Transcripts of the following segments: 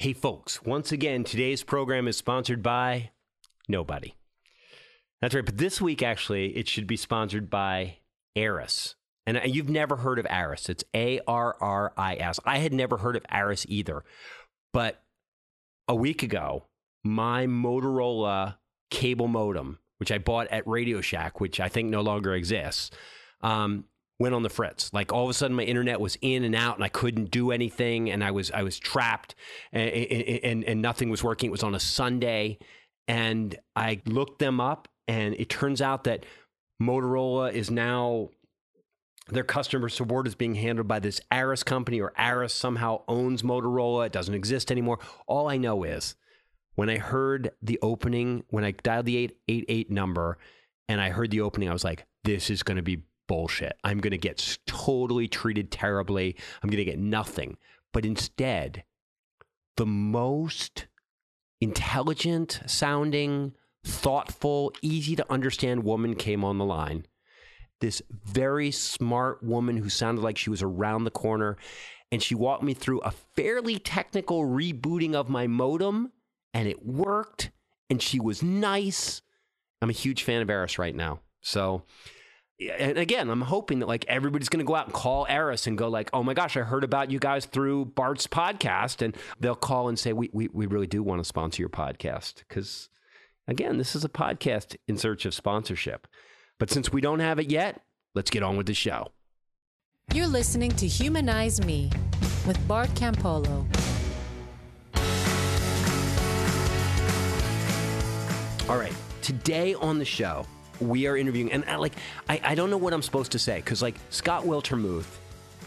Hey, folks, once again, today's program is sponsored by nobody. That's right. But this week, actually, it should be sponsored by Arris. And you've never heard of Arris. It's A R R I S. I had never heard of Arris either. But a week ago, my Motorola cable modem, which I bought at Radio Shack, which I think no longer exists, um, went on the fritz. Like all of a sudden, my internet was in and out, and I couldn't do anything, and I was I was trapped, and, and, and nothing was working. It was on a Sunday, and I looked them up, and it turns out that Motorola is now their customer support is being handled by this Arris company, or Arris somehow owns Motorola. It doesn't exist anymore. All I know is when I heard the opening, when I dialed the 888 number and I heard the opening, I was like, this is going to be bullshit. I'm going to get totally treated terribly. I'm going to get nothing. But instead, the most intelligent sounding, thoughtful, easy to understand woman came on the line. This very smart woman who sounded like she was around the corner. And she walked me through a fairly technical rebooting of my modem, and it worked. And she was nice. I'm a huge fan of Arris right now. So, and again, I'm hoping that like everybody's going to go out and call Arris and go like, "Oh my gosh, I heard about you guys through Bart's podcast," and they'll call and say, "We we, we really do want to sponsor your podcast because." Again, this is a podcast in search of sponsorship. But since we don't have it yet, let's get on with the show. You're listening to Humanize Me with Bart Campolo. All right, today on the show, we are interviewing, and I, like, I, I don't know what I'm supposed to say because, like, Scott Wiltermuth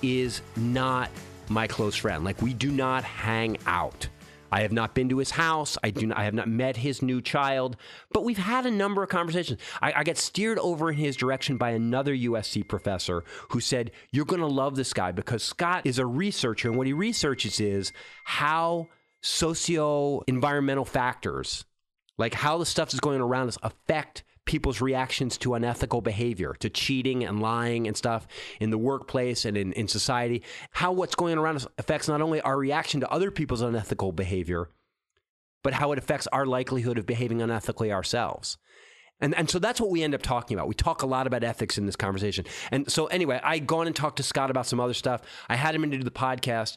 is not my close friend. Like, we do not hang out. I have not been to his house. I do. Not, I have not met his new child, but we've had a number of conversations. I, I get steered over in his direction by another USC professor who said, "You're going to love this guy because Scott is a researcher, and what he researches is how socio environmental factors, like how the stuff that's going around us, affect." People's reactions to unethical behavior, to cheating and lying and stuff in the workplace and in, in society, how what's going on around us affects not only our reaction to other people's unethical behavior, but how it affects our likelihood of behaving unethically ourselves. And, and so that's what we end up talking about. We talk a lot about ethics in this conversation. And so, anyway, I gone and talked to Scott about some other stuff. I had him into the podcast.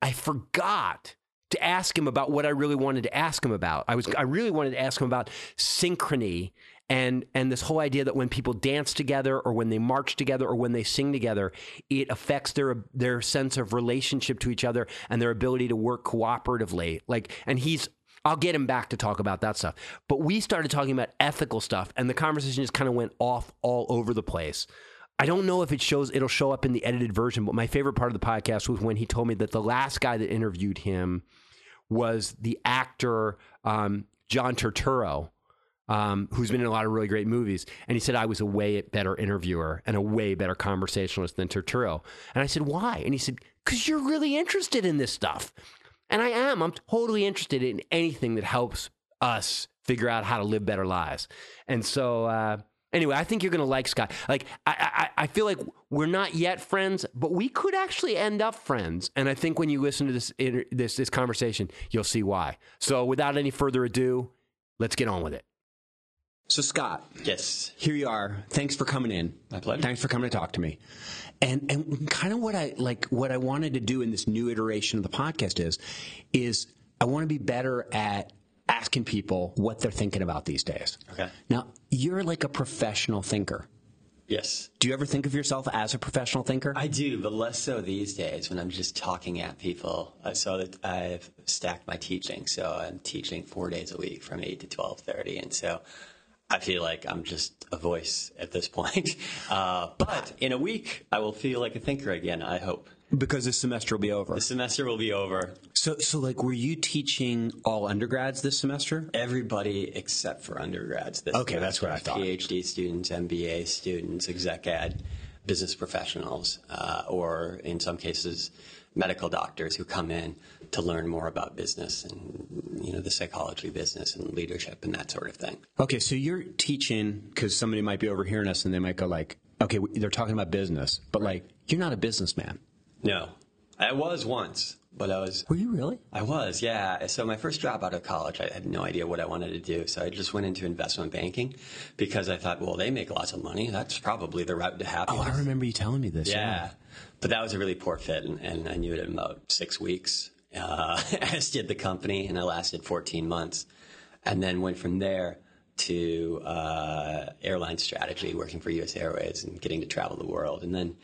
I forgot to ask him about what I really wanted to ask him about. I was I really wanted to ask him about synchrony and and this whole idea that when people dance together or when they march together or when they sing together it affects their their sense of relationship to each other and their ability to work cooperatively like and he's I'll get him back to talk about that stuff. But we started talking about ethical stuff and the conversation just kind of went off all over the place. I don't know if it shows it'll show up in the edited version, but my favorite part of the podcast was when he told me that the last guy that interviewed him was the actor um, John Turturro, um, who's been in a lot of really great movies. And he said I was a way better interviewer and a way better conversationalist than Turturro. And I said, why? And he said, because you're really interested in this stuff. And I am. I'm totally interested in anything that helps us figure out how to live better lives. And so, uh, anyway, I think you're going to like Scott. Like, I, I, I feel like we're not yet friends, but we could actually end up friends. And I think when you listen to this this this conversation, you'll see why. So, without any further ado, let's get on with it. So Scott, yes, here you are. Thanks for coming in. My pleasure. Thanks for coming to talk to me. And and kind of what I like, what I wanted to do in this new iteration of the podcast is, is I want to be better at asking people what they're thinking about these days. Okay. Now you're like a professional thinker. Yes. Do you ever think of yourself as a professional thinker? I do, but less so these days when I'm just talking at people. So that I've stacked my teaching. So I'm teaching four days a week from eight to twelve thirty, and so I feel like I'm just a voice at this point. Uh, but in a week, I will feel like a thinker again, I hope. Because this semester will be over. The semester will be over. So, so like, were you teaching all undergrads this semester? Everybody except for undergrads. This okay, semester. that's what I thought. PhD students, MBA students, exec ed, business professionals, uh, or in some cases, medical doctors who come in to learn more about business and you know the psychology of business and leadership and that sort of thing. Okay, so you're teaching because somebody might be overhearing us and they might go like, okay, they're talking about business, but like you're not a businessman. No, I was once, but I was Were you really? I was, yeah. So my first job out of college, I had no idea what I wanted to do. So I just went into investment banking because I thought, well, they make lots of money. That's probably the route to happiness. Oh, I remember you telling me this. Yeah. But that was a really poor fit, and, and I knew it in about six weeks. Uh, as did the company, and I lasted 14 months. And then went from there to uh, airline strategy, working for US Airways and getting to travel the world. And then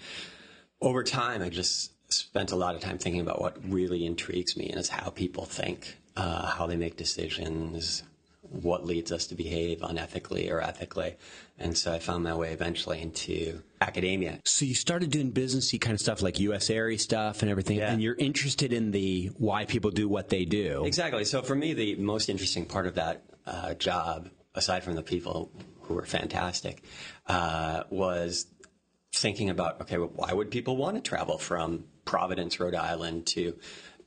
over time, I just spent a lot of time thinking about what really intrigues me, and is how people think, uh, how they make decisions, what leads us to behave unethically or ethically. And so I found my way eventually into academia. So you started doing businessy kind of stuff like U.S. Air stuff and everything, Yeah. and you're interested in the why people do what they do. Exactly. So for me, the most interesting part of that uh, job, aside from the people who were fantastic, uh, was thinking about okay, well, why would people want to travel from Providence, Rhode Island to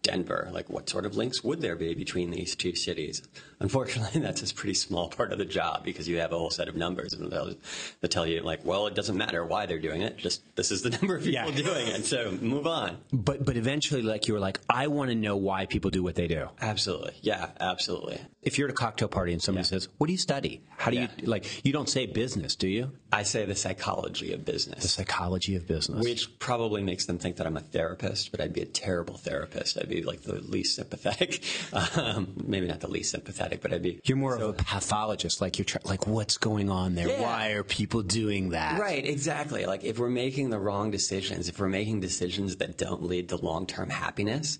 Denver? Like, what sort of links would there be between these two cities? Unfortunately, that's a pretty small part of the job because you have a whole set of numbers and they'll, they'll tell you, like, well, it doesn't matter why they're doing it, just this is the number of people Yeah. doing it, so move on. But but eventually, like you were like, I want to know why people do what they do. Absolutely. Yeah, absolutely. If you're at a cocktail party and somebody says, "What do you study?" How do Yeah. you like? You don't say business, do you? I say the psychology of business. The psychology of business. Which probably makes them think that I'm a therapist, but I'd be a terrible therapist. I'd be like the least sympathetic. Um, maybe not the least sympathetic, but I'd be. You're more of a pathologist, like you're like, what's going on there? Yeah. Why are people doing that? Right, exactly. Like if we're making the wrong decisions, if we're making decisions that don't lead to long term happiness,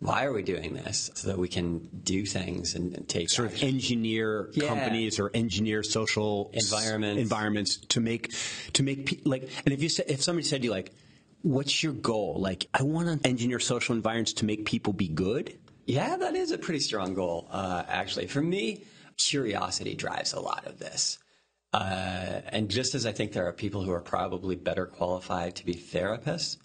why are we doing this? So that we can do things and, and take Sort of engineer Yeah. companies or engineer social s- Environments. environments to make to make pe- like. And if you said if somebody said to you like, "What's your goal?" Like, I want to engineer social environments to make people be good. Yeah, that is a pretty strong goal, uh, actually. For me, curiosity drives a lot of this. Uh, and just as I think there are people who are probably better qualified to be therapists,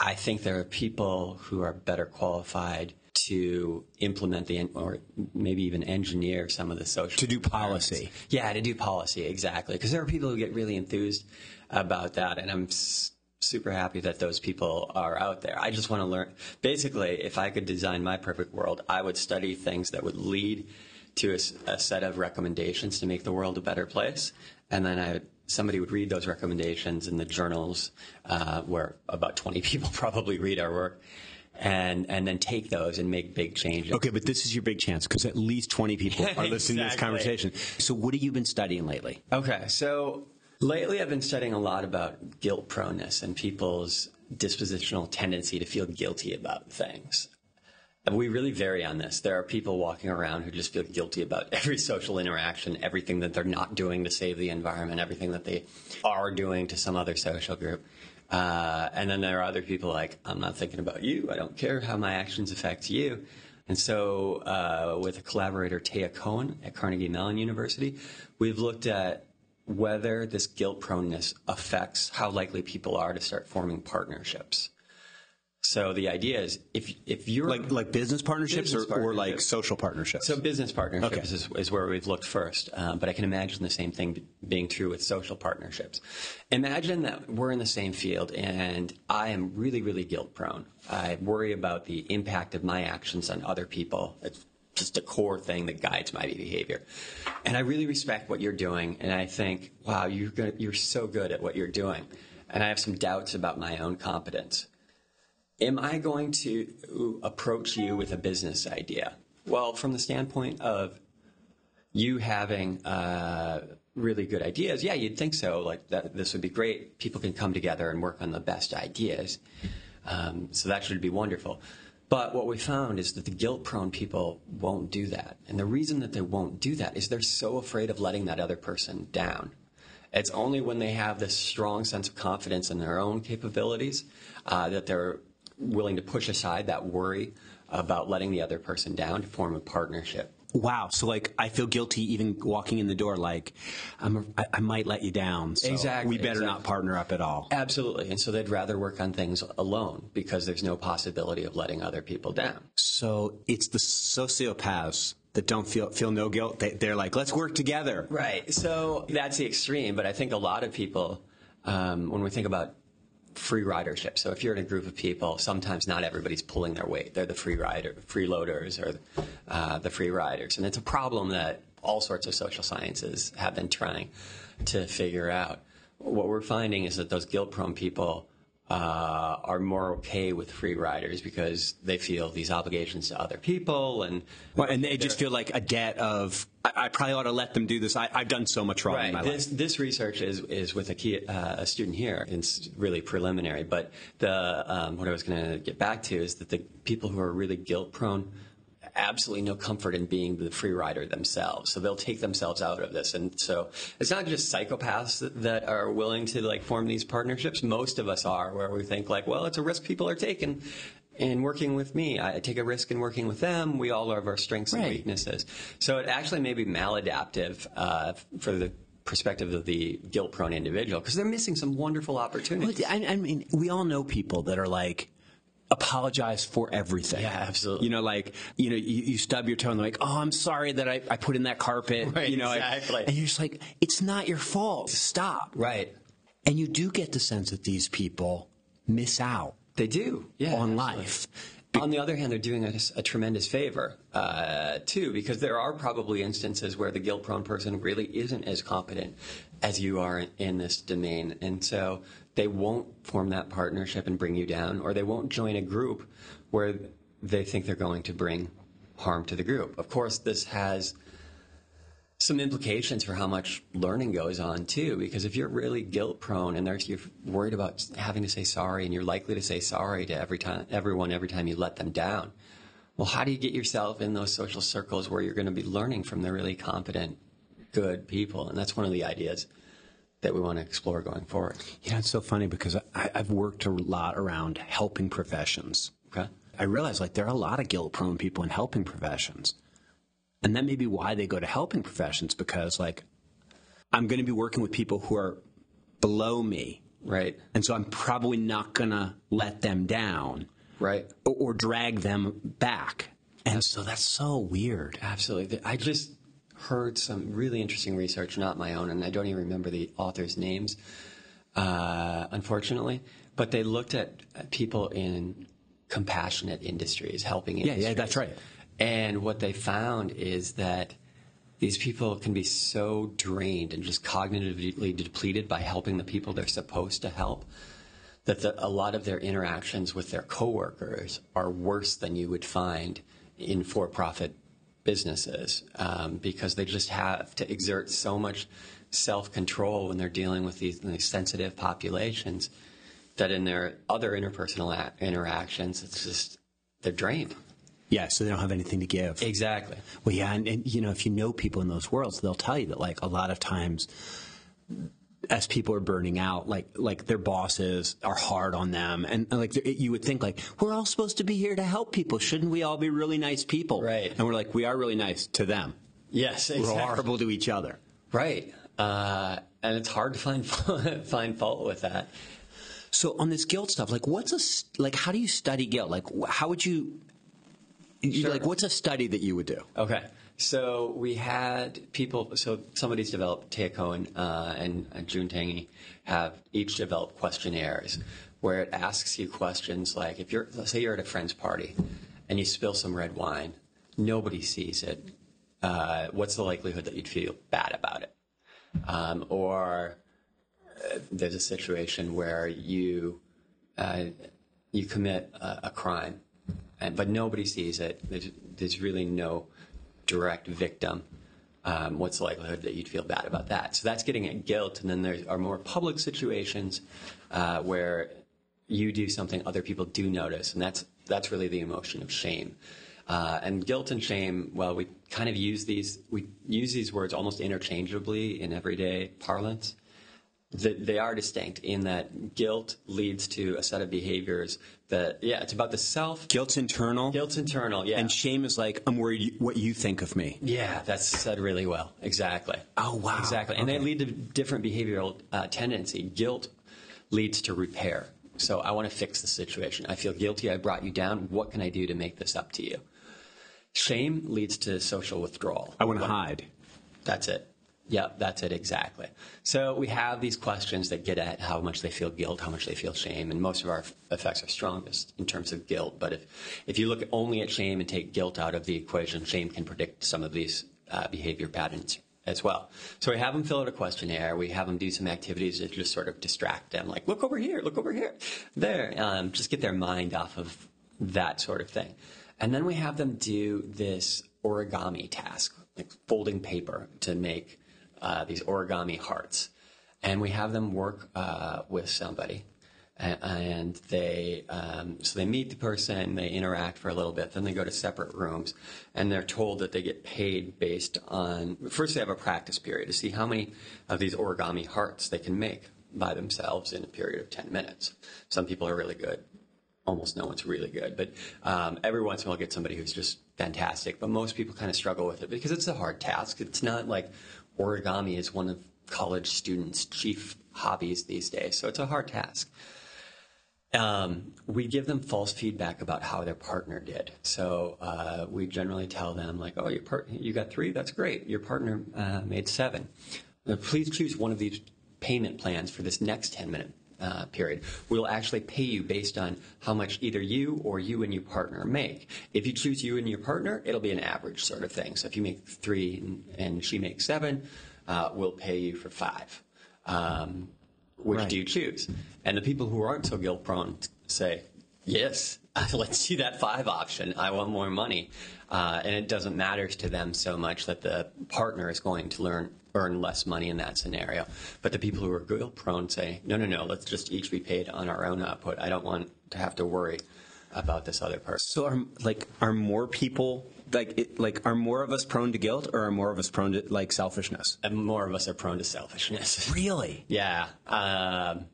I think there are people who are better qualified to implement the, or maybe even engineer some of the social To do policy. Yeah, to do policy, exactly. Because there are people who get really enthused about that, and I'm super happy that those people are out there. I just want to learn. Basically, if I could design my perfect world, I would study things that would lead to a set of recommendations to make the world a better place, and then I. Somebody would read those recommendations in the journals, uh, where about 20 people probably read our work, and and then take those and make big changes. Okay, but this is your big chance because at least twenty people are listening to this conversation. So, what have you been studying lately? Okay, so lately I've been studying a lot about guilt proneness and people's dispositional tendency to feel guilty about things. And we really vary on this. There are people walking around who just feel guilty about every social interaction, everything that they're not doing to save the environment, everything that they are doing to some other social group. Uh, and then there are other people like, I'm not thinking about you. I don't care how my actions affect you. And so, uh, with a collaborator, Taya Cohen at Carnegie Mellon University, we've looked at whether this guilt proneness affects how likely people are to start forming partnerships. So the idea is if if you're Like like business partnerships Business or, or like social partnerships? so business partnerships Okay. is, is where we've looked first, uh, but I can imagine the same thing being true with social partnerships. Imagine that we're in the same field, and I am really, really guilt prone. I worry about the impact of my actions on other people. It's just a core thing that guides my behavior, and I really respect what you're doing. And I think, wow, you're good, you're so good at what you're doing, and I have some doubts about my own competence. Am I going to approach you with a business idea? Well, from the standpoint of you having uh, really good ideas, yeah, you'd think so. Like that, this would be great. People can come together and work on the best ideas. Um, so that should be wonderful. But what we found is that the guilt-prone people won't do that, and the reason that they won't do that is they're so afraid of letting that other person down. It's only when they have this strong sense of confidence in their own capabilities uh, that they're willing to push aside that worry about letting the other person down to form a partnership. Wow. So like I feel guilty even walking in the door. Like I'm, I, I might let you down. So Exactly, We better not partner up at all. Absolutely. And so they'd rather work on things alone because there's no possibility of letting other people down. So it's the sociopaths that don't feel feel no guilt. They, they're like, let's work together. Right. So that's the extreme. But I think a lot of people, um, when we think about free ridership. So if you're in a group of people, sometimes not everybody's pulling their weight. They're the free rider, freeloaders, or uh, the free riders, and it's a problem that all sorts of social sciences have been trying to figure out. What we're finding is that those guilt-prone people uh, are more okay with free riders because they feel these obligations to other people and well, and they just feel like a debt of I, I probably ought to let them do this. I, have done so much wrong right. in my this, life. This research is is with a, key, uh, a student here. It's really preliminary, but the um, what I was going to get back to is that the people who are really guilt prone absolutely no comfort in being the free rider themselves. So they'll take themselves out of this. And so it's not just psychopaths that, are willing to like form these partnerships. Most of us are where we think like, well, it's a risk people are taking in working with me. I take a risk in working with them. We all have our strengths and weaknesses. So it actually may be maladaptive uh, for the perspective of the guilt prone individual because they're missing some wonderful opportunities. Well, I, I mean, we all know people that are like, apologize for everything. Yeah, absolutely. You know, like, you know, you, you stub your toe and they're like, oh, I'm sorry that I, I put in that carpet. Right, you know, exactly. I, and you're just like, it's not your fault. Stop. Right. And you do get the sense that these people miss out. They do. Yeah. On absolutely. life. On the other hand, they're doing us a, a, tremendous favor, uh, too, because there are probably instances where the guilt prone person really isn't as competent as you are in, in this domain. And so they won't form that partnership and bring you down, or they won't join a group where they think they're going to bring harm to the group. Of course, this has some implications for how much learning goes on too, because if you're really guilt prone and you're worried about having to say sorry, and you're likely to say sorry to every time, everyone every time you let them down, well, how do you get yourself in those social circles where you're going to be learning from the really competent, good people? And that's one of the ideas that we want to explore going forward. Yeah, it's so funny because I, have worked a lot around helping professions. Okay. I realize like there are a lot of guilt prone people in helping professions. And that may be why they go to helping professions because like I'm going to be working with people who are below me. Right. And so I'm probably not going to let them down. Right. Or, or drag them back. And so that's so weird. Absolutely. I just heard some really interesting research, not my own, and I don't even remember the authors' names, uh, unfortunately. But they looked at people in compassionate industries, helping industries. Yeah, yeah, that's right. And what they found is that these people can be so drained and just cognitively depleted by helping the people they're supposed to help that the, a lot of their interactions with their coworkers are worse than you would find in for-profit businesses um, because they just have to exert so much self-control when they're dealing with these, these sensitive populations that in their other interpersonal a- interactions, it's just they're drained. Yeah, so they don't have anything to give. Exactly. Well, yeah, and, and you know, if you know people in those worlds, they'll tell you that like a lot of times as people are burning out, like like their bosses are hard on them, and, and like you would think like we're all supposed to be here to help people. Shouldn't we all be really nice people? Right. And we're like we are really nice to them. Yes, exactly. We're horrible to each other. Right. Uh, and it's hard to find find fault with that. So on this guilt stuff, like what's a like? How do you study guilt? Like how would you? Sure. Like what's a study that you would do? Okay. So we had people. So somebody's developed. Cohen uh, and uh, June Tangney have each developed questionnaires where it asks you questions like, if you're, let's say you're at a friend's party and you spill some red wine, nobody sees it. Uh, what's the likelihood that you'd feel bad about it? Um, or uh, there's a situation where you uh, you commit a, a crime, and, but nobody sees it. There's, there's really no direct victim, um, what's the likelihood that you'd feel bad about that? So that's getting at guilt. And then there are more public situations uh, where you do something other people do notice, and that's that's really the emotion of shame. Uh, and guilt and shame, well, we kind of use these we use these words almost interchangeably in everyday parlance they are distinct in that guilt leads to a set of behaviors that yeah it's about the self. Guilt's internal? Guilt's internal yeah. And shame is like i'm worried what you think of me. Yeah that's said really well. Exactly. Oh wow. Exactly. And they lead to different behavioral uh, tendency. Guilt leads to repair. So i want to fix the situation. I feel guilty. I brought you down. What can i do to make this up to you? Shame leads to social withdrawal. I want to hide. That's it Yeah, that's it exactly. So we have these questions that get at how much they feel guilt, how much they feel shame, and most of our effects are strongest in terms of guilt. But if if you look only at shame and take guilt out of the equation, shame can predict some of these uh, behavior patterns as well. So we have them fill out a questionnaire. We have them do some activities that just sort of distract them, like look over here, look over here, there. Um, just get their mind off of that sort of thing. And then we have them do this origami task, like folding paper to make uh, these origami hearts. And we have them work uh, with somebody. And they, um, so they meet the person, they interact for a little bit, then they go to separate rooms, and they're told that they get paid based on, first they have a practice period to see how many of these origami hearts they can make by themselves in a period of 10 minutes. Some people are really good almost no one's really good. But um, every once in a while, I'll get somebody who's just fantastic. But most people kind of struggle with it because it's a hard task. It's not like origami is one of college students' chief hobbies these days. So it's a hard task. Um, we give them false feedback about how their partner did. So uh, we generally tell them like, "Oh, your part- you got three. That's great. Your partner uh, made seven. Uh, please choose one of these payment plans for this next 10 minute uh, period, we'll actually pay you based on how much either you or you and your partner make. If you choose you and your partner, it'll be an average sort of thing. So if you make three and, and she makes seven, uh, we'll pay you for five. Um, which Right. do you choose? And the people who aren't so guilt prone say, yes, let's do that five option. I want more money. Uh, and it doesn't matter to them so much that the partner is going to learn earn less money in that scenario. But the people who are guilt prone say, no, no, no, let's just each be paid on our own output. I don't want to have to worry about this other person. So are like are more people like it, like are more of us prone to guilt or are more of us prone to like selfishness? And more of us are prone to selfishness. Really? Yeah. Um,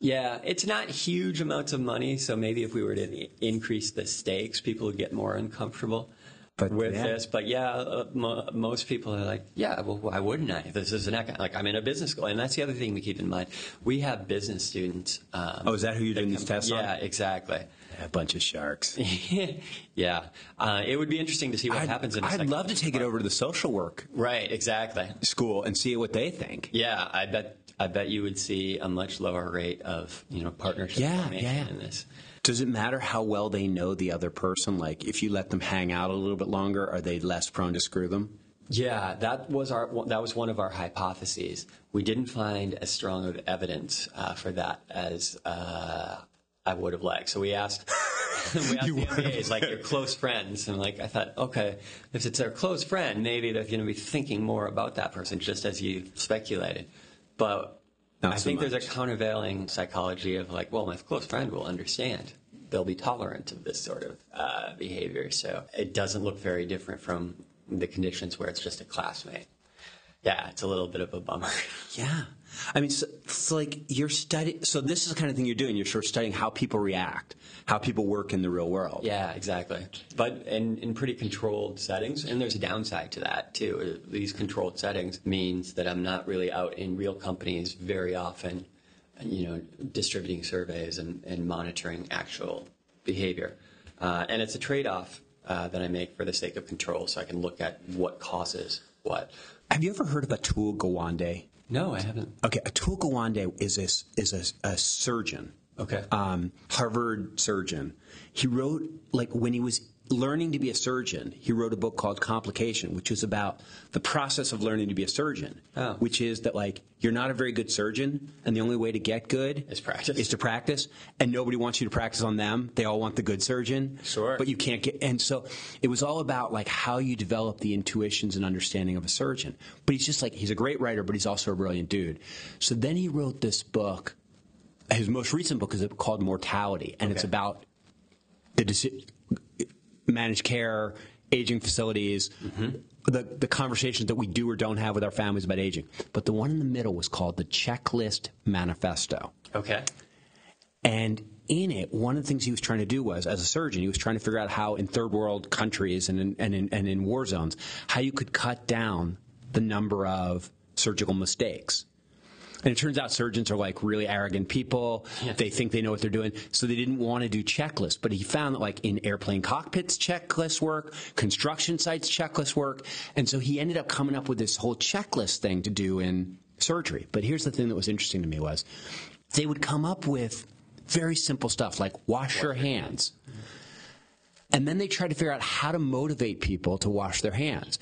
yeah, it's not huge amounts of money, so maybe if we were to increase the stakes, people would get more uncomfortable But, with yeah. this. But yeah, uh, mo- most people are like, yeah, well, why wouldn't I? This is an econ- like I'm in a business school, and that's the other thing to keep in mind. We have business students. Um, Oh, is that who you're doing these come- tests on? Yeah, exactly. A bunch of sharks. yeah, uh, it would be interesting to see what I'd, happens in. a I'd second. love to take it over to the social work Right, exactly. school and see what they think. Yeah, I bet. I bet you would see a much lower rate of you know partnership Yeah, formation yeah. in this. Does it matter how well they know the other person? Like, if you let them hang out a little bit longer, are they less prone to screw them? Yeah, that was our that was one of our hypotheses. We didn't find as strong of evidence uh, for that as uh, I would have liked. So we asked, we asked the MBAs, like your close friends, and like I thought, okay, if it's their close friend, maybe they're going to be thinking more about that person, just as you speculated. But Not I so think there's a countervailing psychology of like, well, my close friend will understand. They'll be tolerant of this sort of uh, behavior. So it doesn't look very different from the conditions where it's just a classmate. Yeah, it's a little bit of a bummer. Yeah. I mean, so, it's like you're studying. So this is the kind of thing you're doing. You're sort of studying how people react, how people work in the real world. yeah, exactly. But in, in pretty controlled settings, and there's a downside to that too. These controlled settings means that I'm not really out in real companies very often, you know, distributing surveys and, and monitoring actual behavior. Uh, and it's a trade-off uh, that I make for the sake of control, so I can look at what causes what. Have you ever heard of a Atul Gawande? No, I haven't. Okay, Atul Gawande is a, is a, a surgeon. Okay. Um, Harvard surgeon. He wrote like when he was learning to be a surgeon. He wrote a book called Complication, which is about the process of learning to be a surgeon. Oh. Which is that like you're not a very good surgeon, and the only way to get good Is practice. Is to practice, and nobody wants you to practice on them. They all want the good surgeon. Sure. But you can't get. And so it was all about like how you develop the intuitions and understanding of a surgeon. But he's just like he's a great writer, but he's also a brilliant dude. So then he wrote this book. His most recent book is called Mortality, and it's about the deci- managed care, aging facilities, the, the conversations that we do or don't have with our families about aging. But the one in the middle was called the Checklist Manifesto. Okay. And in it, one of the things he was trying to do was, as a surgeon, he was trying to figure out how in third world countries and in, and in, and in war zones, how you could cut down the number of surgical mistakes. And it turns out surgeons are like really arrogant people. They think they know what they're doing. So they didn't want to do checklists. But he found that like in airplane cockpits, checklists work, construction sites, checklists work. And so he ended up coming up with this whole checklist thing to do in surgery. But here's the thing that was interesting to me was they would come up with very simple stuff like wash your hands. And then they tried to figure out how to motivate people to wash their hands.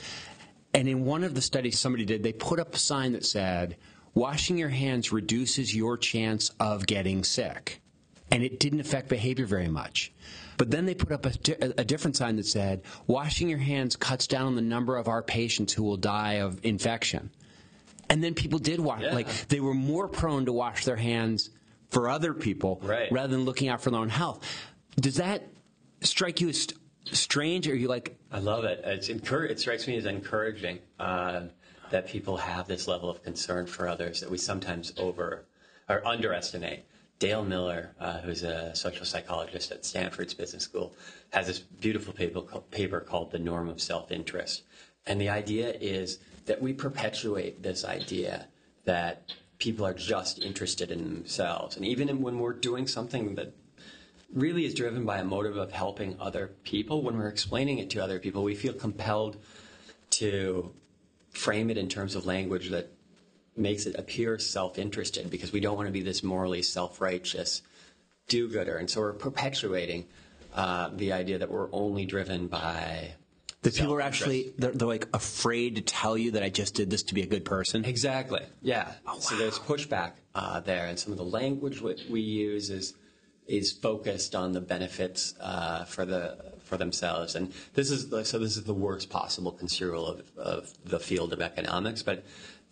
And in one of the studies somebody did, they put up a sign that said, washing your hands reduces your chance of getting sick. And it didn't affect behavior very much. But then they put up a, a different sign that said, washing your hands cuts down on the number of our patients who will die of infection. And then people did wash, Yeah. like, they were more prone to wash their hands for other people Right. rather than looking out for their own health. Does that strike you as st- strange? Or are you like, I love it. It's It strikes me as encouraging uh, that people have this level of concern for others that we sometimes over or underestimate. Dale Miller, uh, who's a social psychologist at Stanford's Business School, has this beautiful paper called, paper called "The Norm of Self-Interest," and the idea is that we perpetuate this idea that people are just interested in themselves, and even when we're doing something that really is driven by a motive of helping other people. When we're explaining it to other people, we feel compelled to frame it in terms of language that makes it appear self-interested because we don't want to be this morally self-righteous do-gooder. And so we're perpetuating uh, the idea that we're only driven by that people are actually, they're, they're like afraid to tell you that I just did this to be a good person? Exactly. Yeah. So there's pushback uh, there, and some of the language we use is is focused on the benefits uh, for the for themselves, and this is so this is the worst possible construal of, of the field of economics, but.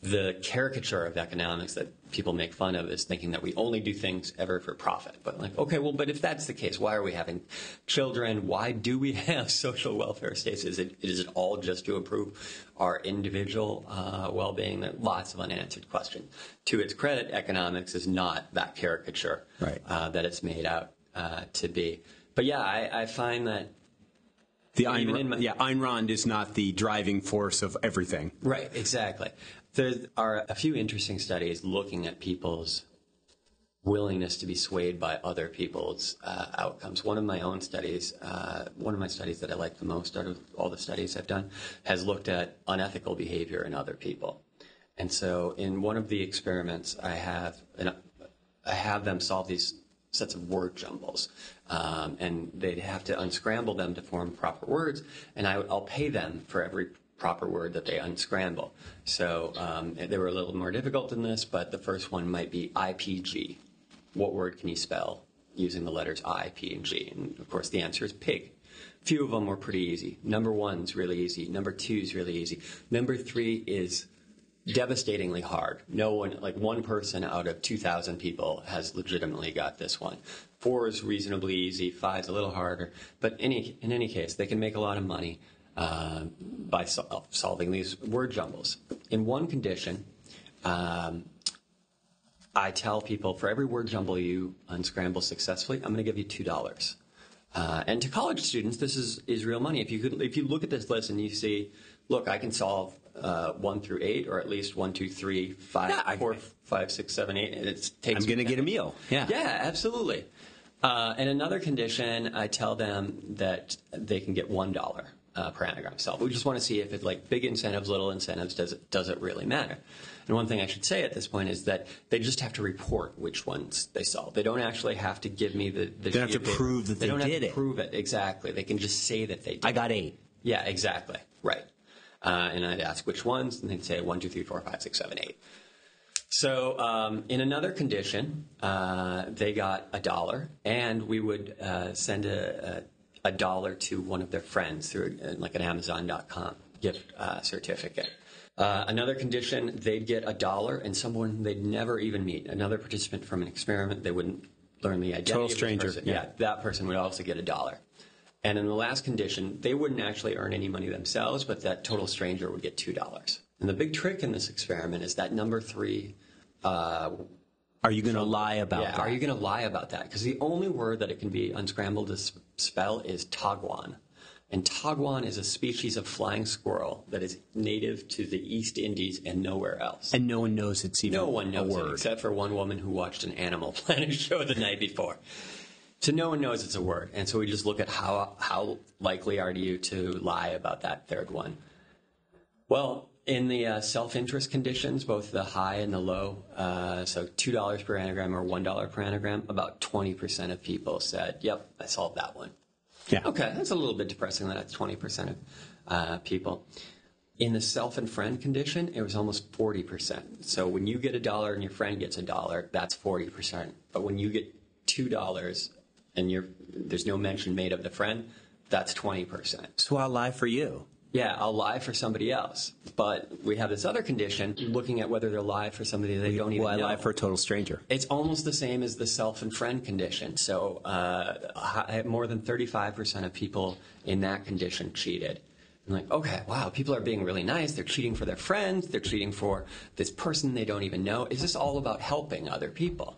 The caricature of economics that people make fun of is thinking that we only do things ever for profit. But like, okay, well, but if that's the case, why are we having children? Why do we have social welfare states? Is it is it all just to improve our individual uh, well-being? There lots of unanswered questions. To its credit, economics is not that caricature Right. uh, that it's made out uh, to be. But yeah, I, I find that The Even Ayn, my- yeah, Ayn Rand is not the driving force of everything. Right, exactly. There are a few interesting studies looking at people's willingness to be swayed by other people's uh, outcomes. One of my own studies, uh, one of my studies that I like the most out of all the studies I've done, has looked at unethical behavior in other people. And so, in one of the experiments, I have an, I have them solve these sets of word jumbles, um, and they'd have to unscramble them to form proper words, and I, I'll pay them for every proper word that they unscramble. So um, they were a little more difficult than this, but the first one might be IPG. What word can you spell using the letters I, P, and G? And of course, the answer is pig. Few of them were pretty easy. Number one's really easy. Number two's really easy. Number three is devastatingly hard. No one, like one person out of 2,000 people has legitimately got this one. Four is reasonably easy. Five's a little harder. But any, in any case, they can make a lot of money uh, by sol- solving these word jumbles. In one condition, um, I tell people for every word jumble you unscramble successfully, I'm going to give you two dollars. Uh, and to college students, this is, is real money. If you could, if you look at this list and you see, look, I can solve uh, one through eight, or at least one, two, three, five, Yeah, I- four, five, six, seven, eight, and it takes. I'm going to get a meal. Yeah. Yeah, absolutely. Uh, in another condition, I tell them that they can get one dollar uh, per anagram solved. We just want to see if it like big incentives, little incentives, does it does it really matter? And one thing I should say at this point is that they just have to report which ones they solve. They don't actually have to give me the. the They don't have to prove that they don't did have to it. Prove it exactly. They can just say that they did. I got eight. Yeah, exactly. Right. Uh, and I'd ask which ones, and they'd say one, two, three, four, five, six, seven, eight. So um, in another condition, uh, they got a dollar, and we would uh, send a, a, a dollar to one of their friends through uh, like an Amazon.com gift uh, certificate. Uh, another condition, they'd get a dollar, and someone they'd never even meet, another participant from an experiment, they wouldn't learn the identity Total stranger, person. yeah. yeah, that person would also get a dollar. And in the last condition, they wouldn't actually earn any money themselves, but that total stranger would get $2. And the big trick in this experiment is that number three, uh, Are you going to lie about yeah, that? are you going to lie about that? Because the only word that it can be unscrambled to s- spell is Taguan. And Taguan is a species of flying squirrel that is native to the East Indies and nowhere else. And no one knows it's even no one knows it except for one woman who watched an Animal Planet show the night before. So no one knows it's a word, and so we just look at how how likely are you to lie about that third one. Well, in the uh, self-interest conditions, both the high and the low, uh, so two dollars per anagram or one dollar per anagram, about twenty percent of people said, "Yep, I solved that one." Yeah. Okay, that's a little bit depressing. that That's twenty percent of uh, people. In the self and friend condition, it was almost forty percent. So when you get a dollar and your friend gets a dollar, that's forty percent. But when you get two dollars and you're, there's no mention made of the friend, that's twenty percent. So I'll lie for you. Yeah, I'll lie for somebody else. But we have this other condition, looking at whether they're lie for somebody they don't even Well, I know. lie for a total stranger. It's almost the same as the self and friend condition. So, uh, more than 35% of people in that condition cheated. I'm like, okay, wow, people are being really nice. They're cheating for their friends. They're cheating for this person they don't even know. Is this all about helping other people?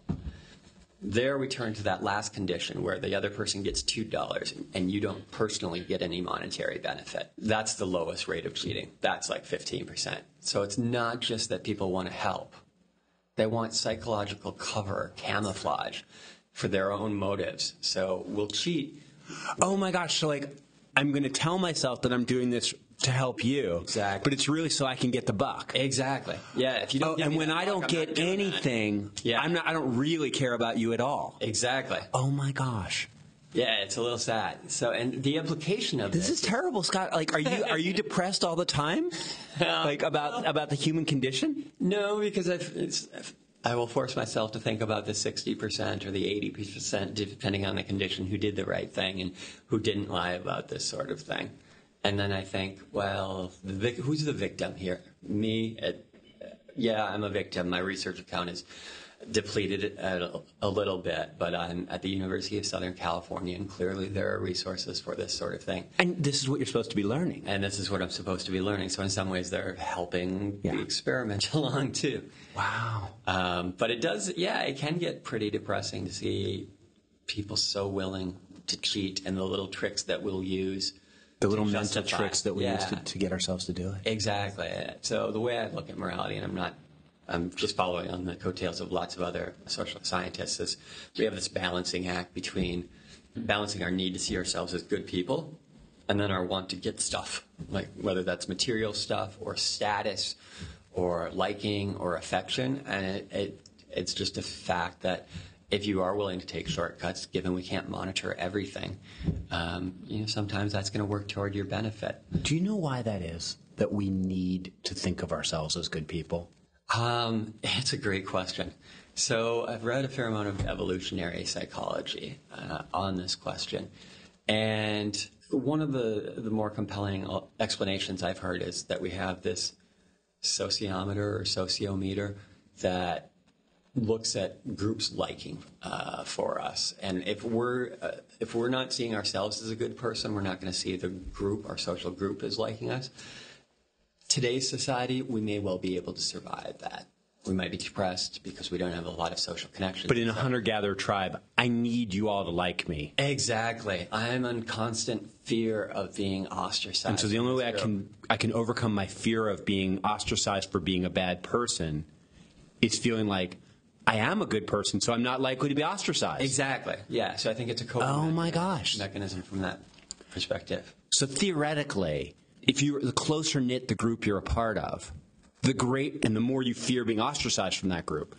There we turn to that last condition where the other person gets $2 and you don't personally get any monetary benefit. That's the lowest rate of cheating. That's like 15%. So it's not just that people want to help. They want psychological cover, camouflage for their own motives. So we'll cheat. Oh my gosh! So like, I'm going to tell myself that I'm doing this to help you. Exactly. But it's really so I can get the buck. Exactly. Yeah. If you don't Oh, and when I don't I'm get that. anything, Yeah. I'm not. I don't really care about you at all. Exactly. Oh my gosh! Yeah, it's a little sad. So, and the implication of This this, is terrible, Scott. Like, are you are you depressed all the time? Like about about the human condition? no, because I've, I will force myself to think about the 60% or the 80%, depending on the condition, who did the right thing and who didn't lie about this sort of thing. And then I think, well, the vic- who's the victim here? Me? At, yeah, I'm a victim. My research account is depleted a, a little bit, but I'm at the University of Southern California, and clearly there are resources for this sort of thing. And this is what you're supposed to be learning. And this is what I'm supposed to be learning. So in some ways, they're helping Yeah. the experiment along too. Wow. Um, but it does, yeah, it can get pretty depressing to see people so willing to cheat and the little tricks that we'll use. The little mental justify. tricks that we use Yeah. to, to get ourselves to do it. Exactly. So the way I look at morality, and I'm not, I'm just following on the coattails of lots of other social scientists, is we have this balancing act between balancing our need to see ourselves as good people and then our want to get stuff, like whether that's material stuff or status or liking or affection. And it, it, it's just a fact that if you are willing to take shortcuts, given we can't monitor everything, um, you know, sometimes that's going to work toward your benefit. Do you know why that is? That we need to think of ourselves as good people. Um, it's a great question. So I've read a fair amount of evolutionary psychology uh, on this question, and one of the the more compelling explanations I've heard is that we have this sociometer or sociometer that looks at groups liking uh, for us, and if we're uh, if we're not seeing ourselves as a good person, we're not going to see the group, our social group, is liking us today's society, we may well be able to survive that. We might be depressed because we don't have a lot of social connections. But in a hunter gatherer tribe, I need you all to like me. exactly, I'm in constant fear of being ostracized. And so the only way I can I can overcome my fear of being ostracized for being a bad person is feeling like I am a good person, so I'm not likely to be ostracized. exactly, yeah. So I think it's a coping Oh my gosh. mechanism from that perspective. So theoretically, if you the closer knit the group you're a part of, the great and the more you fear being ostracized from that group,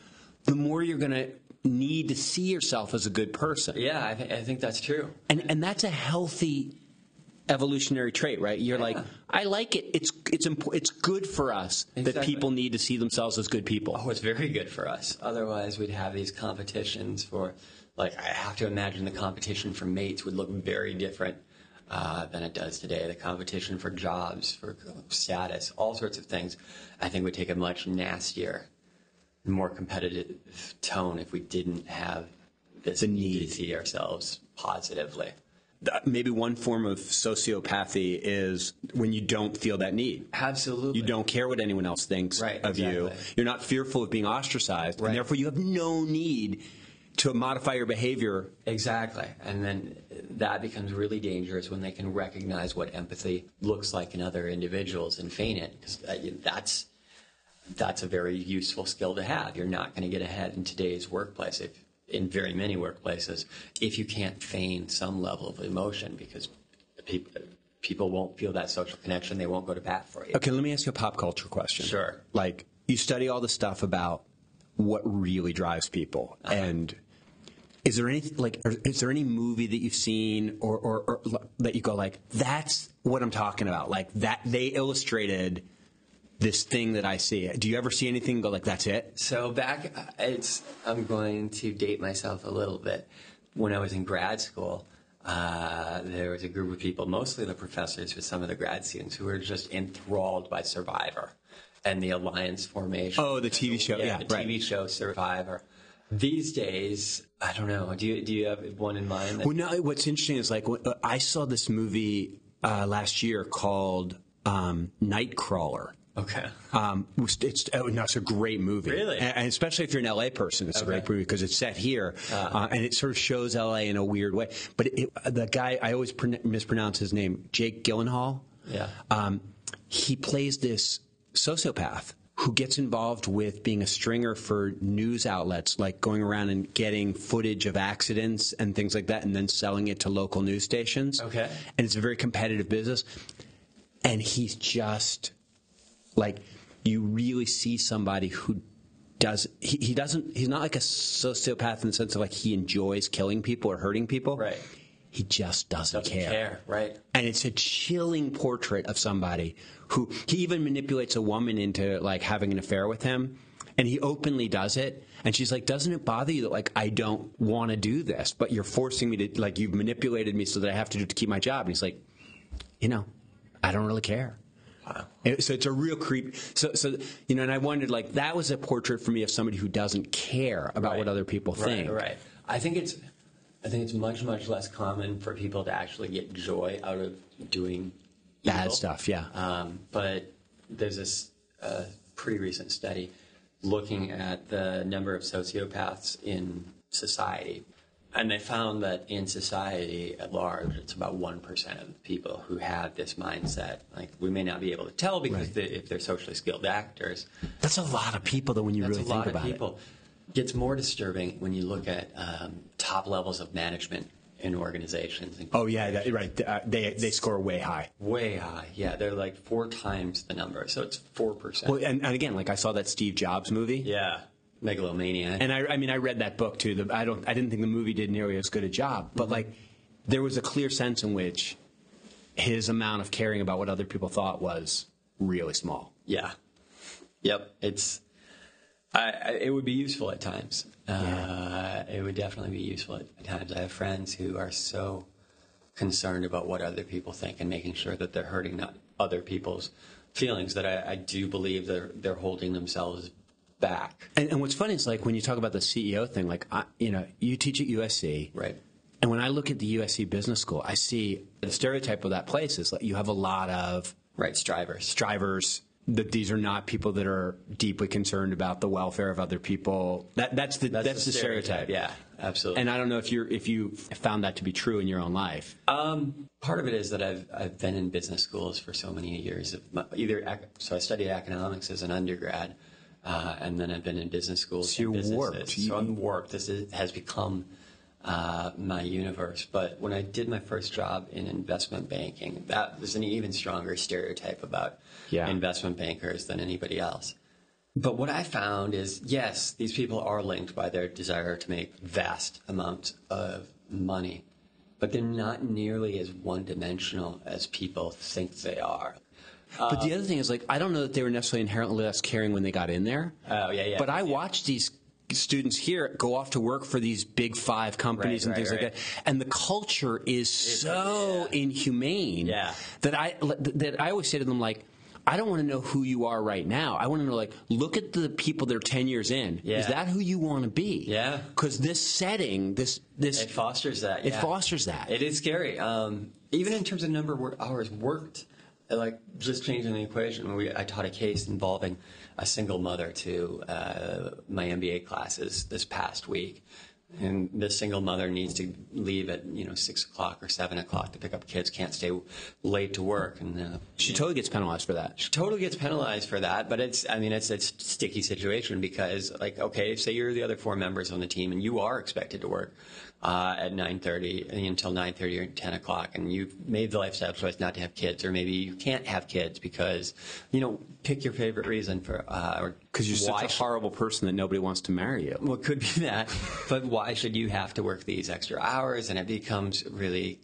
the more you're going to need to see yourself as a good person. Yeah, I, th- I think that's true. And and that's a healthy evolutionary trait, right? You're like, I like it. It's it's imp- it's good for us that people need to see themselves as good people. Oh, it's very good for us. Otherwise, we'd have these competitions for, like, I have to imagine the competition for mates would look very different uh, than it does today. The competition for jobs, for status, all sorts of things, I think would take a much nastier, more competitive tone if we didn't have this The need. to see ourselves positively. Uh, Maybe one form of sociopathy is when you don't feel that need. Absolutely. You don't care what anyone else thinks Right, of you. exactly. You're not fearful of being ostracized, Right. and therefore you have no need to modify your behavior. Exactly. And then that becomes really dangerous when they can recognize what empathy looks like in other individuals and feign it. Because that's, that's a very useful skill to have. You're not going to get ahead in today's workplace, if, in very many workplaces, if you can't feign some level of emotion because people, people won't feel that social connection. They won't go to bat for you. Okay, let me ask you a pop culture question. Sure. Like, you study all the stuff about what really drives people. Uh-huh. And is there any like is there any movie that you've seen or, or, or, that you go like that's what I'm talking about like that they illustrated this thing that I see do you ever see anything go like that's it so back it's I'm going to date myself a little bit when I was in grad school uh, there was a group of people mostly the professors but some of the grad students who were just enthralled by Survivor and the alliance formation oh the TV show yeah, yeah the TV show Survivor these days, I don't know. Do you do you have one in mind? That- well, no. What's interesting is like uh, I saw this movie uh, last year called um, Nightcrawler. Okay. Um, it's oh, no, it's a great movie. Really, and, especially if you're an LA person, it's okay. a great movie because it's set here, uh-huh. uh, and it sort of shows LA in a weird way. But it, the guy I always mispronounce his name, Jake Gyllenhaal. Yeah. Um, he plays this sociopath who gets involved with being a stringer for news outlets, like going around and getting footage of accidents and things like that, and then selling it to local news stations. Okay. And it's a very competitive business. And he's just like, you really see somebody who does he, he doesn't he's not like a sociopath in the sense of like he enjoys killing people or hurting people right he just doesn't, doesn't care. care. Right. And it's a chilling portrait of somebody who he even manipulates a woman into like having an affair with him. And he openly does it. And she's like, Doesn't it bother you that like I don't want to do this, but you're forcing me to like you've manipulated me so that I have to do to keep my job? And he's like, you know, I don't really care. Wow. So it's a real creep. So, so you know, and I wondered, like, that was a portrait for me of somebody who doesn't care about right. what other people think. Right, right. I think it's I think it's much, much less common for people to actually get joy out of doing bad evil. stuff. Yeah. Um, but there's this uh, pretty recent study looking at the number of sociopaths in society. And they found that in society at large, it's about 1% of the people who have this mindset. Like, we may not be able to tell because right. they, if they're socially skilled actors. That's a lot of people, though, when you really think about it. people gets more disturbing when you look at um, top levels of management in organizations. Oh yeah, that, right. Uh, they they score way high. Way high. Yeah, they're like four times the number. So it's four percent. Well, and, and, again, like I saw that Steve Jobs movie. Yeah. Megalomania. And I, I mean, I read that book too. The, I don't. I didn't think the movie did nearly as good a job, but like, there was a clear sense in which his amount of caring about what other people thought was really small. Yeah. Yep. It's I, I, it would be useful at times. Uh, it would definitely be useful at times. I have friends who are so concerned about what other people think and making sure that they're hurting not other people's feelings that I, I do believe they're they're holding themselves back. And, and, what's funny is like when you talk about the CEO thing, like I, you know, you teach at USC, right? And when I look at the USC Business School, I see the stereotype of that place is like you have a lot of right strivers, strivers, that these are not people that are deeply concerned about the welfare of other people. That, that's the that's, that's the, the stereotype. stereotype. Yeah, absolutely. And I don't know if you if you found that to be true in your own life. Um, part of it is that I've I've been in business schools for so many years. of Either so I studied economics as an undergrad, uh, and then I've been in business schools. So you're warped. So I'm warped. This is, has become uh, my universe. But when I did my first job in investment banking, that was an even stronger stereotype about yeah. investment bankers than anybody else. But what I found is yes, these people are linked by their desire to make vast amounts of money, but they're not nearly as one dimensional as people think they are. But the other thing is, like, I don't know that they were necessarily inherently less caring when they got in there. Oh, yeah, yeah. But I watched these students here go off to work for these big five companies right, and things right, like that, and the culture is so yeah. inhumane yeah. that I that I always say to them like. I don't want to know who you are right now. I want to know, like, look at the people that are ten years in. Yeah. Is that who you want to be? Yeah. Because this setting, this this it fosters that. It fosters that. It is scary. Um, even in terms of number of hours worked, like just changing the equation. We, I taught a case involving a single mother to uh, my MBA classes this past week. And this single mother needs to leave at you know six o'clock or seven o'clock to pick up kids, can't stay late to work, and uh, She totally gets penalized for that. she totally gets penalized for that. But it's I mean it's it's a sticky situation because like okay, say you're the other four members on the team and you are expected to work uh, at nine thirty until nine thirty or ten o'clock, and you've made the lifestyle choice not to have kids, or maybe you can't have kids because you know pick your favorite reason for uh, or Because you're why such a horrible person that nobody wants to marry you. well, it could be that, but why should you have to work these extra hours? And it becomes really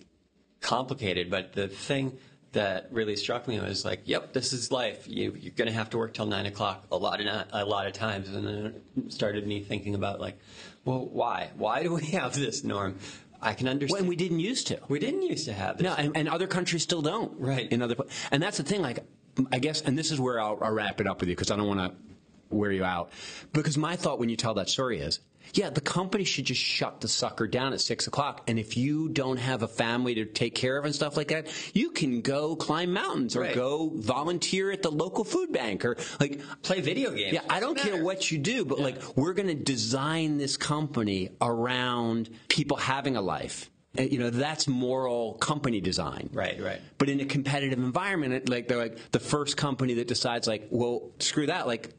complicated. But the thing that really struck me was like, "Yep, this is life. You, you're going to have to work till nine o'clock a lot of a lot of times." And then it started me thinking about like, well, why? Why do we have this norm? I can understand. When we didn't used to. we didn't used to have this. No, and, and other countries still don't. Right. In other, and that's the thing. Like, I guess, and this is where I'll, I'll wrap it up with you because I don't want to wear you out. Because my thought when you tell that story is, yeah, the company should just shut the sucker down at six o'clock. And if you don't have a family to take care of and stuff like that, you can go climb mountains or Right. go volunteer at the local food bank or like play video games. yeah, I don't Doesn't care what you do, but like we're going to design this company around people having a life. You know, that's moral company design. Right, right. But in a competitive environment, like they're like the first company that decides like, well, screw that. Like,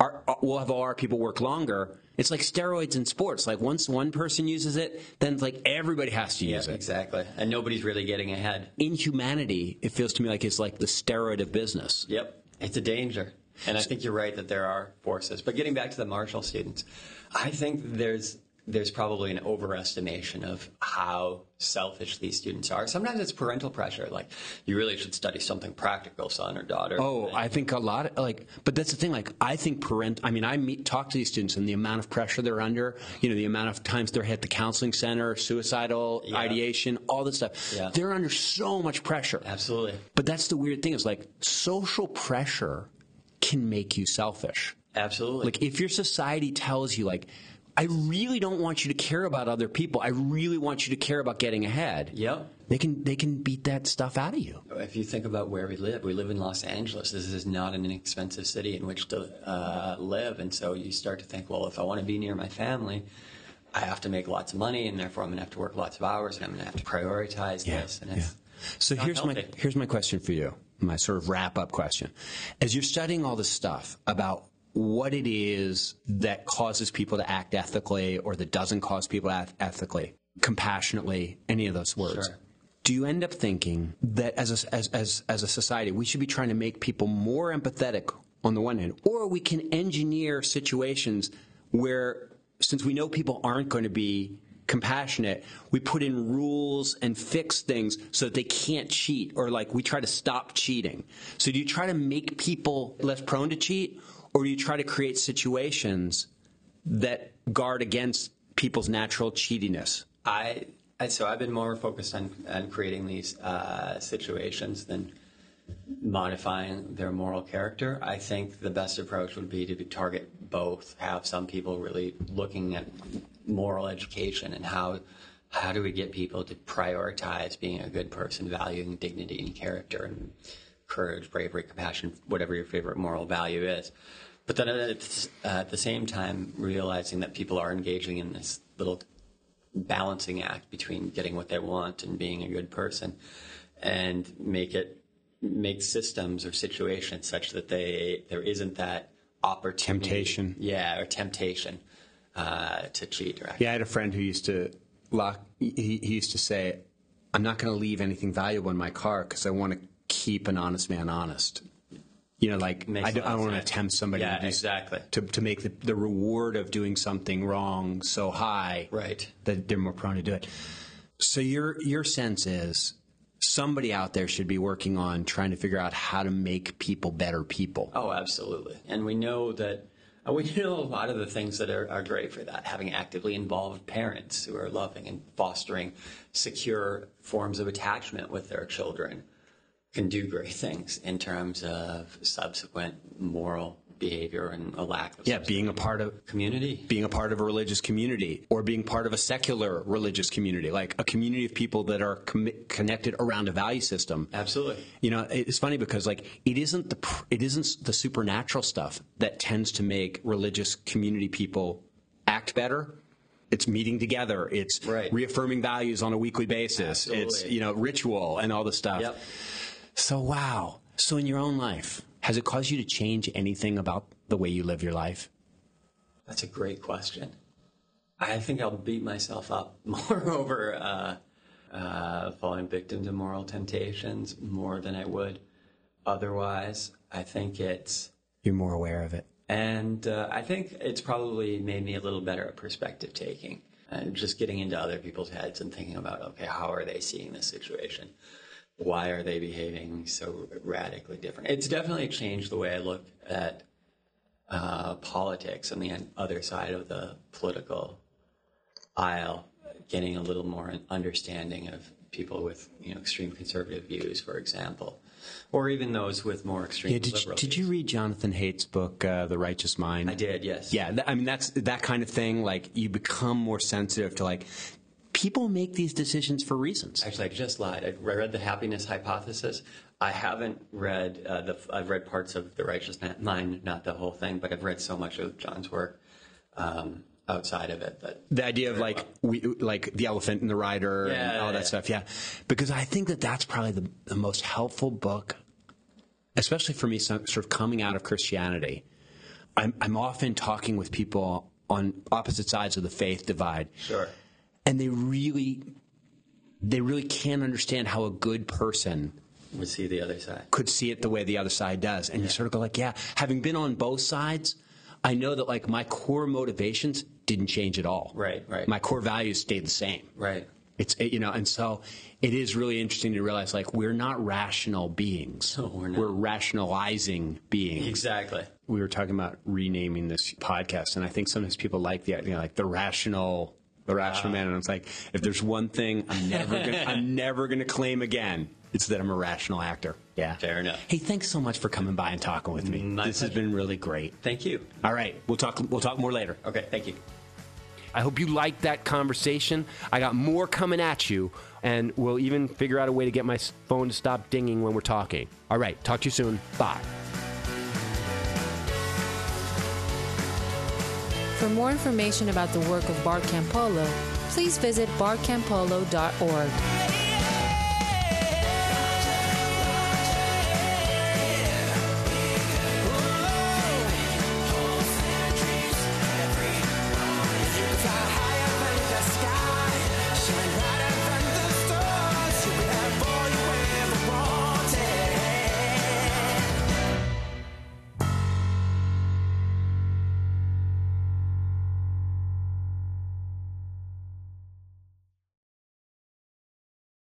our, our- we'll have all our people work longer. It's like steroids in sports. Like once one person uses it, then like everybody has to Yeah, use it. exactly. And nobody's really getting ahead. In humanity, it feels to me like it's like the steroid of business. Yep, it's a danger. And I think you're right that there are forces. But getting back to the Marshall students, I think there's there's probably an overestimation of how selfish these students are. Sometimes it's parental pressure, like you really should study something practical, son or daughter. Oh, I think a lot of like, but that's the thing. Like, I think parent. I mean, I meet talk to these students and the amount of pressure they're under. You know, the amount of times they're at the counseling center, suicidal Yeah. ideation, all this stuff. Yeah. They're under so much pressure. Absolutely. But that's the weird thing is like social pressure can make you selfish. Absolutely. Like if your society tells you like. I really don't want you to care about other people. I really want you to care about getting ahead. Yep. They can they can beat that stuff out of you. if you think about where we live, we live in Los Angeles. This is not an inexpensive city in which to uh, live, and so you start to think, well, if I want to be near my family, I have to make lots of money, and therefore I'm going to have to work lots of hours, and I'm going to have to prioritize this. And it's So here's my here's my question for you. My sort of wrap up question. As you're studying all this stuff about what it is that causes people to act ethically or that doesn't cause people to act ethically, compassionately, any of those words. Sure. Do you end up thinking that as a, as, as, as a society, we should be trying to make people more empathetic on the one hand, or we can engineer situations where, since we know people aren't going to be compassionate, we put in rules and fix things so that they can't cheat, or like we try to stop cheating. So do you try to make people less prone to cheat, or do you try to create situations that guard against people's natural cheatiness? I, I so I've been more focused on, on creating these uh, situations than modifying their moral character. I think the best approach would be to target both. Have some people really looking at moral education and how how do we get people to prioritize being a good person, valuing dignity and character and courage, bravery, compassion, whatever your favorite moral value is. But then at, at the same time, realizing that people are engaging in this little balancing act between getting what they want and being a good person and make it make systems or situations such that they there isn't that opportunity Temptation. yeah or temptation uh, to cheat or. Yeah, I had a friend who used to lock. He, he used to say, "I'm not going to leave anything valuable in my car because I want to keep an honest man honest." You know, like Makes I a don't, lot I don't want to tempt somebody Yeah, to, do, exactly. to to make the, the reward of doing something wrong so high, Right. That they're more prone to do it. So your your sense is somebody out there should be working on trying to figure out how to make people better people. Oh, absolutely. And we know that uh, we know a lot of the things that are, are great for that. Having actively involved parents who are loving and fostering secure forms of attachment with their children can do great things in terms of subsequent moral behavior and a lack of Yeah, being a part of community. being a part of a religious community or being part of a secular religious community, like a community of people that are commi- connected around a value system. Absolutely. You know, it's funny because like it isn't the pr- it isn't the supernatural stuff that tends to make religious community people act better. it's meeting together. It's Right. reaffirming values on a weekly basis. It's you know ritual and all this stuff. Yep. So wow. So in your own life, has it caused you to change anything about the way you live your life? That's a great question. I think I'll beat myself up more over uh, uh, falling victim to moral temptations more than I would otherwise. I think it's, You're more aware of it. and uh, I think it's probably made me a little better at perspective taking. And just getting into other people's heads and thinking about, okay, how are they seeing this situation? Why are they behaving so radically different? It's definitely changed the way I look at uh, politics on the other side of the political aisle, getting a little more understanding of people with you know extreme conservative views, for example, or even those with more extreme Yeah, did, you, did you read Jonathan Haidt's book, uh, The Righteous Mind? I did, yes. Yeah, th- I mean that's that kind of thing. Like you become more sensitive to like people make these decisions for reasons. Actually, I just lied. I read the Happiness Hypothesis. I haven't read uh, the. I've read parts of the Righteous Mind, not the whole thing, but I've read so much of Jon's work um, outside of it that The idea of like we like the elephant and the rider and all yeah, that yeah. stuff. Yeah, because I think that that's probably the, the most helpful book, especially for me, so- sort of coming out of Christianity. I'm I'm often talking with people on opposite sides of the faith divide. Sure. And they really they really can't understand how a good person would see the other side. could see it the way the other side does and you sort of go like yeah having been on both sides i know that like my core motivations didn't change at all Right, right. my core values stayed the same Right. it's you know and so it is really interesting to realize like we're not rational beings No, we're not. we're rationalizing beings Exactly. we were talking about renaming this podcast, and I think sometimes people like the idea, like the rational, the rational man. And it's like, if there's one thing I'm never gonna, I'm never gonna claim again, it's that I'm a rational actor. Yeah, Fair enough. Hey, thanks so much for coming by and talking with me. My this has been really great. Thank you. All right, we'll talk. We'll talk more later. Okay. Thank you. I hope you liked that conversation. I got more coming at you, and we'll even figure out a way to get my phone to stop dinging when we're talking. All right, talk to you soon. Bye. For more information about the work of Bart Campolo, please visit bartcampolo.org.